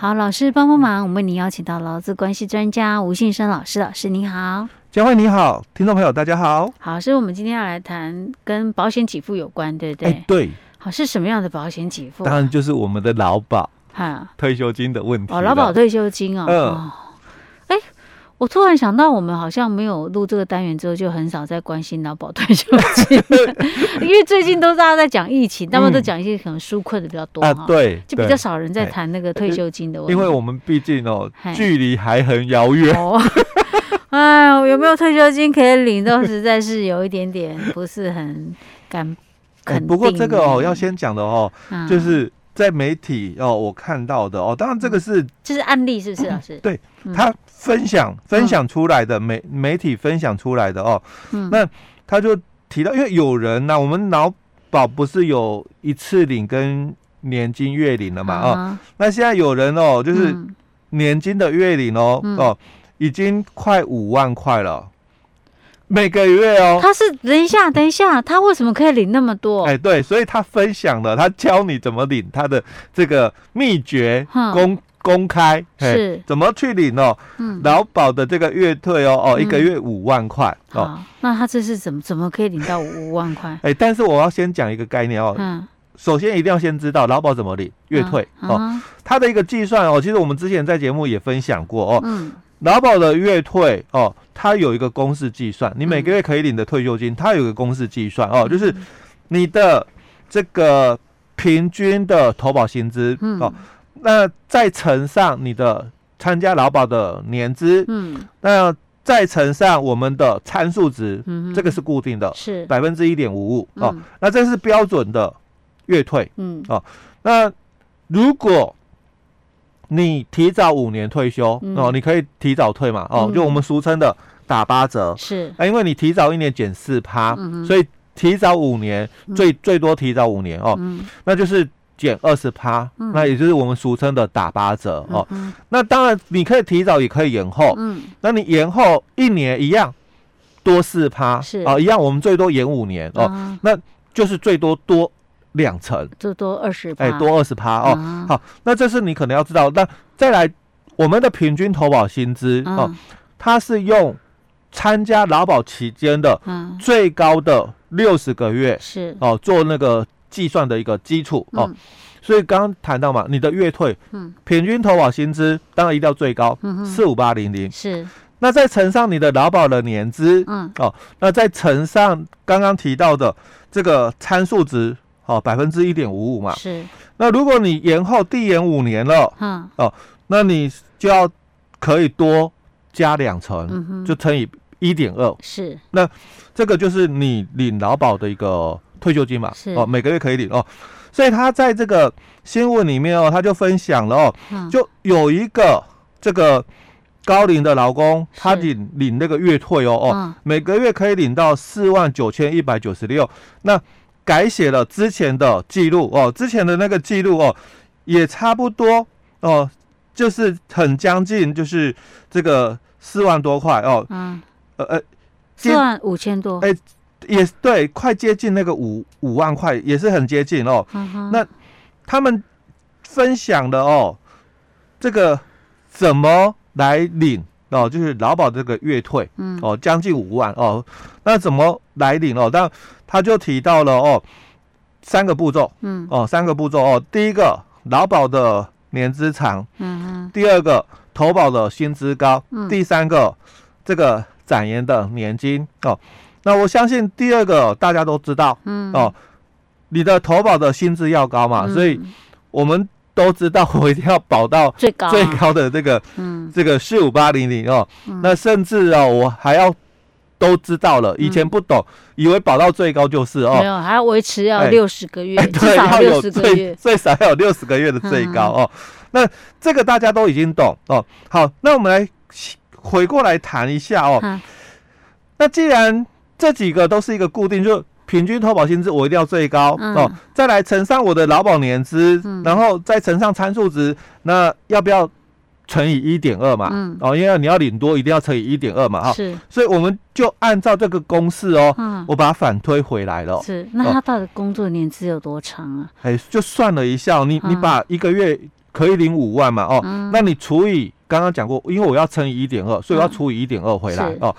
好，老师帮帮忙，我们为您邀请到劳资关系专家吴信生老师，老师您好，佳慧你好，听众朋友大家好，好，所以我们今天要来谈跟保险给付有关，对不对？欸、对，好，是什么样的保险给付、啊？当然就是我们的劳保哈退休金的问题哦，劳保退休金哦，嗯。哦我突然想到，我们好像没有录这个单元之后，就很少在关心劳保退休金，因为最近都大家在讲疫情，他们都讲一些可能纾困的比较多啊，对，就比较少人在谈那个退休金的问题。因为我们毕竟哦，距离还很遥远。哦，哎，有没有退休金可以领，都实在是有一点点不是很敢 肯定。不过这个哦，要先讲的哦，就是。在媒体哦，我看到的哦，当然这个是这是案例，是不是老师？嗯、对他分享分享出来的媒媒体分享出来的哦，嗯、那他就提到，因为有人呢、啊，我们劳保不是有一次领跟年金月领了嘛？啊、哦，那现在有人哦，就是年金的月领哦、嗯、哦，已经快五万块了。每个月哦，他是等一下，等一下，他为什么可以领那么多？哎，对，所以他分享了，他教你怎么领，他的这个秘诀公公开是怎么去领哦。嗯，劳保的这个月退哦哦，一个月五万块哦。那他这是怎么怎么可以领到五万块？哎，但是我要先讲一个概念哦。嗯，首先一定要先知道劳保怎么领月退哦。它的一个计算哦，其实我们之前在节目也分享过哦。嗯。劳保的月退哦，它有一个公式计算，你每个月可以领的退休金，它有一个公式计算哦，就是你的这个平均的投保薪资哦，那再乘上你的参加劳保的年资，嗯，那再乘上我们的参数值，嗯，这个是固定的，是。百分之一点五五哦，那这是标准的月退，嗯，哦，那如果你提早五年退休、嗯、哦，你可以提早退嘛哦，嗯、就我们俗称的打八折。是。啊，因为你提早一年减四趴，所以提早五年、嗯、最最多提早五年哦，嗯、那就是减二十趴，嗯、那也就是我们俗称的打八折哦。嗯、那当然你可以提早也可以延后，嗯，那你延后一年一样多四趴是。啊、哦，一样我们最多延五年哦，啊、那就是最多多。两成，就多二十，哎，多二十趴哦。嗯、好，那这是你可能要知道。那再来，我们的平均投保薪资、嗯、哦，它是用参加劳保期间的最高的六十个月是。哦做那个计算的一个基础哦。嗯、所以刚刚谈到嘛，你的月退，嗯，平均投保薪资当然一定要最高，四五八零零是。那再乘上你的劳保的年资，嗯，哦，那再乘上刚刚提到的这个参数值。哦，百分之一点五五嘛，是。那如果你延后递延五年了，嗯，哦，那你就要可以多加两成，就乘以一点二，是。那这个就是你领劳保的一个退休金嘛，是。哦，每个月可以领哦。所以他在这个新闻里面哦，他就分享了哦，嗯、就有一个这个高龄的劳工，他领领那个月退哦哦，嗯、每个月可以领到四万九千一百九十六，那。改写了之前的记录哦，之前的那个记录哦，也差不多哦，就是很将近，就是这个四万多块哦，嗯，呃呃，四万五千多，哎，也对，快接近那个五五万块，也是很接近哦。嗯，那他们分享的哦，这个怎么来领哦？就是劳保这个月退，嗯，哦，将近五万哦，那怎么来领哦？但他就提到了哦，三个步骤，嗯，哦，三个步骤哦。第一个，劳保的年资长，嗯嗯。第二个，投保的薪资高，嗯。第三个，这个展延的年金哦。那我相信第二个大家都知道，嗯哦，你的投保的薪资要高嘛，嗯、所以我们都知道，我一定要保到最高最高的这个，嗯，这个四五八零零哦。嗯、那甚至哦，我还要。都知道了，以前不懂，嗯、以为保到最高就是哦，没有，还要维持要六十个月，至少要六十个月，最少要有六十个月的最高哦。嗯、那这个大家都已经懂哦。好，那我们来回过来谈一下哦。嗯、那既然这几个都是一个固定，就平均投保薪资我一定要最高、嗯、哦，再来乘上我的劳保年资，嗯、然后再乘上参数值，那要不要？乘以一点二嘛，嗯，哦，因为你要领多，一定要乘以一点二嘛，哈，是，所以我们就按照这个公式哦，嗯，我把它反推回来了，是，那他到底工作年资有多长啊？哎，就算了一下，你你把一个月可以领五万嘛，哦，嗯、那你除以刚刚讲过，因为我要乘以一点二，所以我要除以一点二回来，哦，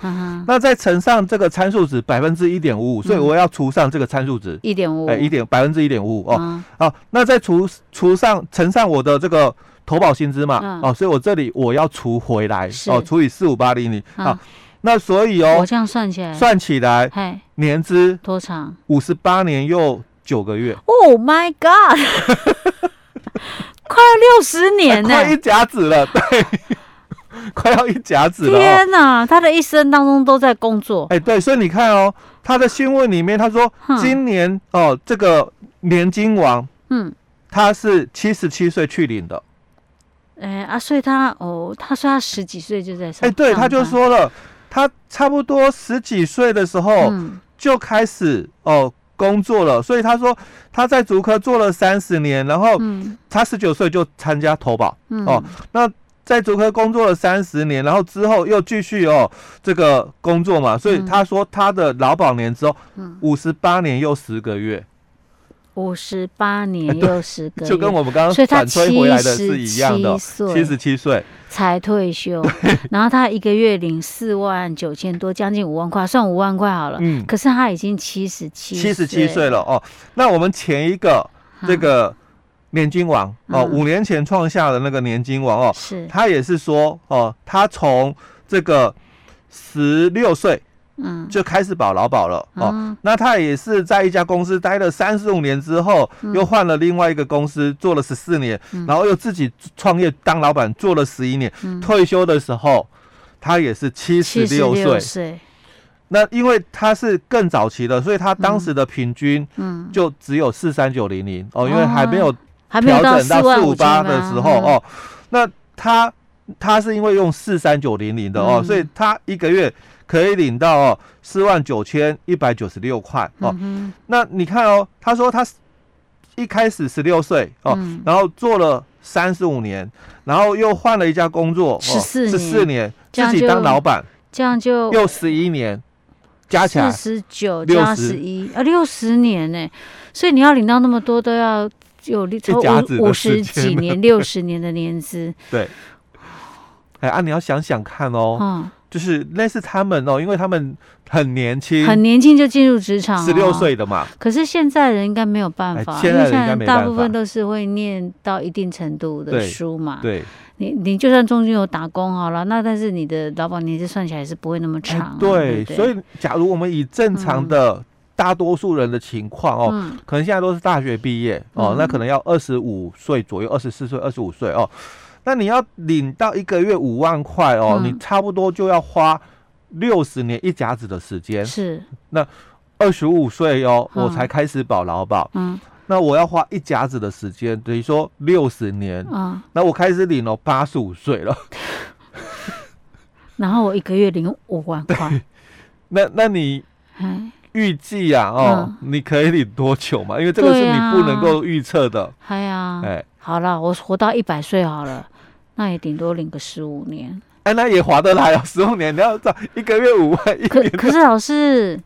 那再乘上这个参数值百分之一点五五，所以我要除上这个参数值。一点五，哎，一点百分之一点五五，哦，嗯、好，那再除除上乘上我的这个投保薪资嘛，嗯、哦，所以我这里我要除回来，哦，除以四五八零零，好。那所以哦，我这样算起来，算起来，年资多长？五十八年又九个月。Oh my god！快要六十年呢，快一甲子了，对，快要一甲子了。天哪，他的一生当中都在工作。哎，对，所以你看哦，他的新闻里面他说，今年哦，这个年金王，嗯，他是七十七岁去领的。哎啊，所以他哦，他说他十几岁就在上，哎，对，他就说了。他差不多十几岁的时候就开始哦工作了，所以他说他在竹科做了三十年，然后他十九岁就参加投保哦。那在竹科工作了三十年，然后之后又继续哦这个工作嘛，所以他说他的劳保年之后五十八年又十个月，五十八年 又十个月，就跟我们刚刚反推回来的是一样的，七十七岁。才退休，然后他一个月领四万九千多，将近五万块，算五万块好了。嗯，可是他已经七十七，七十七岁了哦。那我们前一个这个年金王、嗯、哦，五年前创下的那个年金王哦，是他也是说哦，他从这个十六岁。嗯，就开始保劳保了哦。嗯、那他也是在一家公司待了三十五年之后，嗯、又换了另外一个公司做了十四年，嗯、然后又自己创业当老板做了十一年。嗯、退休的时候，他也是七十六岁。那因为他是更早期的，所以他当时的平均嗯就只有四三九零零哦，因为还没有调整到四五八的时候哦。那他他是因为用四三九零零的哦，嗯、所以他一个月。可以领到哦，四万九千一百九十六块哦。嗯、那你看哦，他说他一开始十六岁哦，嗯、然后做了三十五年，然后又换了一家工作十四十四年，自己当老板，这样就又十一年，加起来四十九加十一啊，六十年呢。所以你要领到那么多，都要有超五五十几年、六十年的年资。对，哎啊，你要想想看哦。嗯就是类似他们哦，因为他们很年轻，很年轻就进入职场，十六岁的嘛。可是现在人应该没有办法，现在大部分都是会念到一定程度的书嘛。对，你你就算中间有打工好了，那但是你的劳保年纪算起来是不会那么长。对，所以假如我们以正常的大多数人的情况哦，可能现在都是大学毕业哦，那可能要二十五岁左右，二十四岁、二十五岁哦。那你要领到一个月五万块哦，嗯、你差不多就要花六十年一甲子的时间。是，那二十五岁哦，嗯、我才开始保劳保。嗯，那我要花一甲子的时间，等于说六十年。嗯，那我开始领了八十五岁了。然后我一个月领五万块。那那你预计啊哦，嗯、你可以领多久嘛？因为这个是你不能够预测的。哎呀，哎，好了，我活到一百岁好了。那也顶多领个十五年，哎，那也划得来哦！十五年你要找一个月五万，一年可可是老师，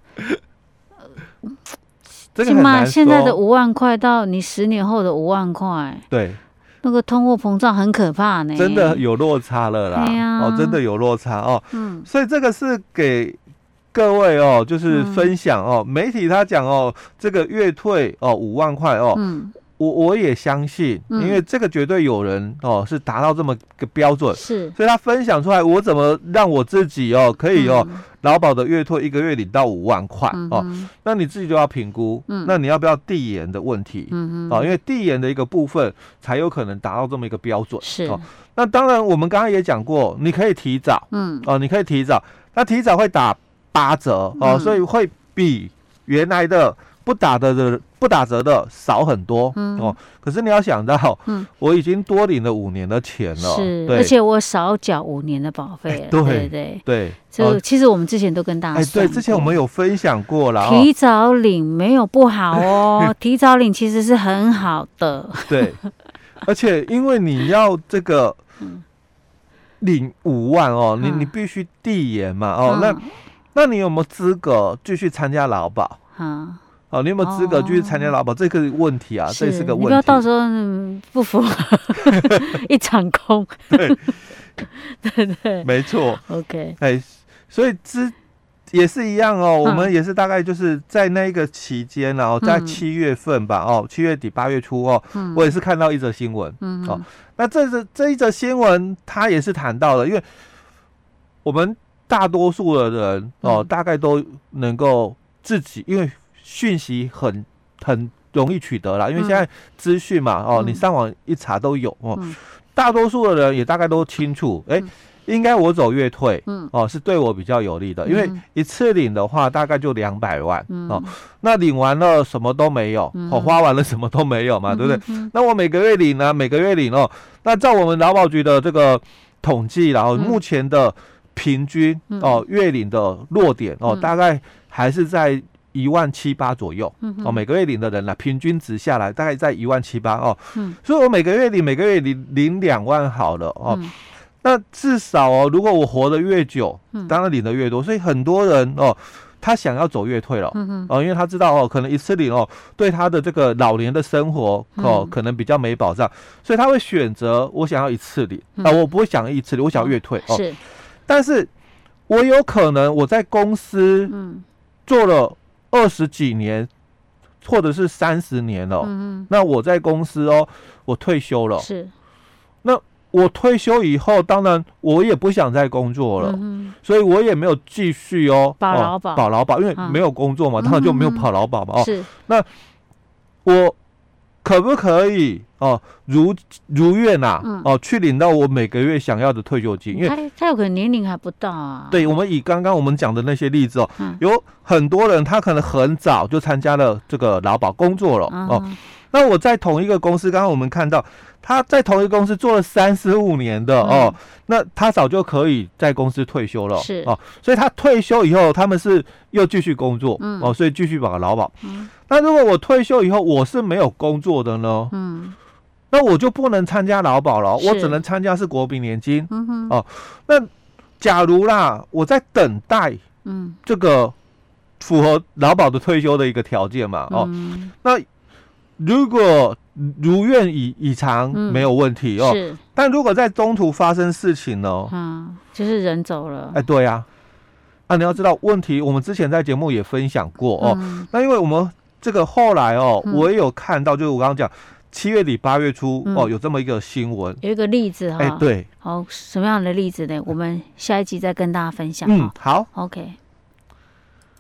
起码现在的五万块到你十年后的五万块，对，那个通货膨胀很可怕呢，真的有落差了啦，啊、哦，真的有落差哦，嗯，所以这个是给各位哦，就是分享哦，嗯、媒体他讲哦，这个月退哦五万块哦，嗯。我我也相信，因为这个绝对有人哦是达到这么个标准，是，所以他分享出来，我怎么让我自己哦可以哦劳保的月退一个月领到五万块哦，那你自己就要评估，那你要不要递延的问题，嗯哦，因为递延的一个部分才有可能达到这么一个标准，是哦。那当然，我们刚刚也讲过，你可以提早，嗯。哦，你可以提早，那提早会打八折哦，所以会比原来的。不打的的不打折的少很多，嗯、哦，可是你要想到，嗯，我已经多领了五年的钱了，是，对。而且我少缴五年的保费了，欸、对对对，对。就其实我们之前都跟大家说，哎，对，之前我们有分享过了，提早领没有不好哦，提早领其实是很好的，对，而且因为你要这个领五万哦，你你必须递延嘛，哦，嗯、那那你有没有资格继续参加劳保？啊？哦，你有没有资格继续参加劳保？这个问题啊，这是个问题。你不要到时候不符合 一场空。对，对对，没错。OK，哎，所以之也是一样哦。我们也是大概就是在那个期间，然后在七月份吧，哦，七月底八月初哦，我也是看到一则新闻。嗯，哦，那这是这一则新闻，他也是谈到了，因为我们大多数的人哦，大概都能够自己，因为。讯息很很容易取得了，因为现在资讯嘛，嗯、哦，你上网一查都有哦。嗯、大多数的人也大概都清楚，哎、应该我走月退，嗯，哦，是对我比较有利的，嗯、因为一次领的话大概就两百万，嗯、哦，那领完了什么都没有，嗯、哦，花完了什么都没有嘛，嗯、对不对？嗯、那我每个月领呢，每个月领哦，那照我们劳保局的这个统计，然后目前的平均、嗯、哦月领的落点哦，大概还是在。一万七八左右，嗯、哦，每个月领的人呢，平均值下来大概在一万七八哦，嗯，所以我每个月领每个月领领两万好了哦，嗯、那至少哦，如果我活得越久，嗯、当然领的越多，所以很多人哦，他想要走月退了，嗯哼。哦，因为他知道哦，可能一次领哦，对他的这个老年的生活哦，嗯、可能比较没保障，所以他会选择我想要一次领。啊、我不会想要一次领，我想要月退哦，是，但是我有可能我在公司嗯。做了。二十几年，或者是三十年了。那我在公司哦，我退休了。是。那我退休以后，当然我也不想再工作了。嗯。所以我也没有继续哦。保劳保。保劳保，因为没有工作嘛，当然就没有跑劳保嘛。哦。是。那我可不可以？哦，如如愿呐，哦，去领到我每个月想要的退休金，因为他他有可能年龄还不到啊。对，我们以刚刚我们讲的那些例子哦，有很多人他可能很早就参加了这个劳保工作了哦。那我在同一个公司，刚刚我们看到他在同一个公司做了三十五年的哦，那他早就可以在公司退休了是哦，所以他退休以后，他们是又继续工作哦，所以继续保劳保。那如果我退休以后我是没有工作的呢？嗯。那我就不能参加劳保了，我只能参加是国民年金。嗯哼，哦，那假如啦，我在等待，嗯，这个符合劳保的退休的一个条件嘛，哦，嗯、那如果如愿以以偿，没有问题、嗯、哦。是，但如果在中途发生事情呢？嗯，就是人走了。哎，对呀、啊，啊，你要知道问题，我们之前在节目也分享过哦。嗯、那因为我们这个后来哦，我也有看到，就是我刚刚讲。七月底八月初、嗯、哦，有这么一个新闻，有一个例子哈。哎，对，好，什么样的例子呢？我们下一集再跟大家分享。嗯，好，OK。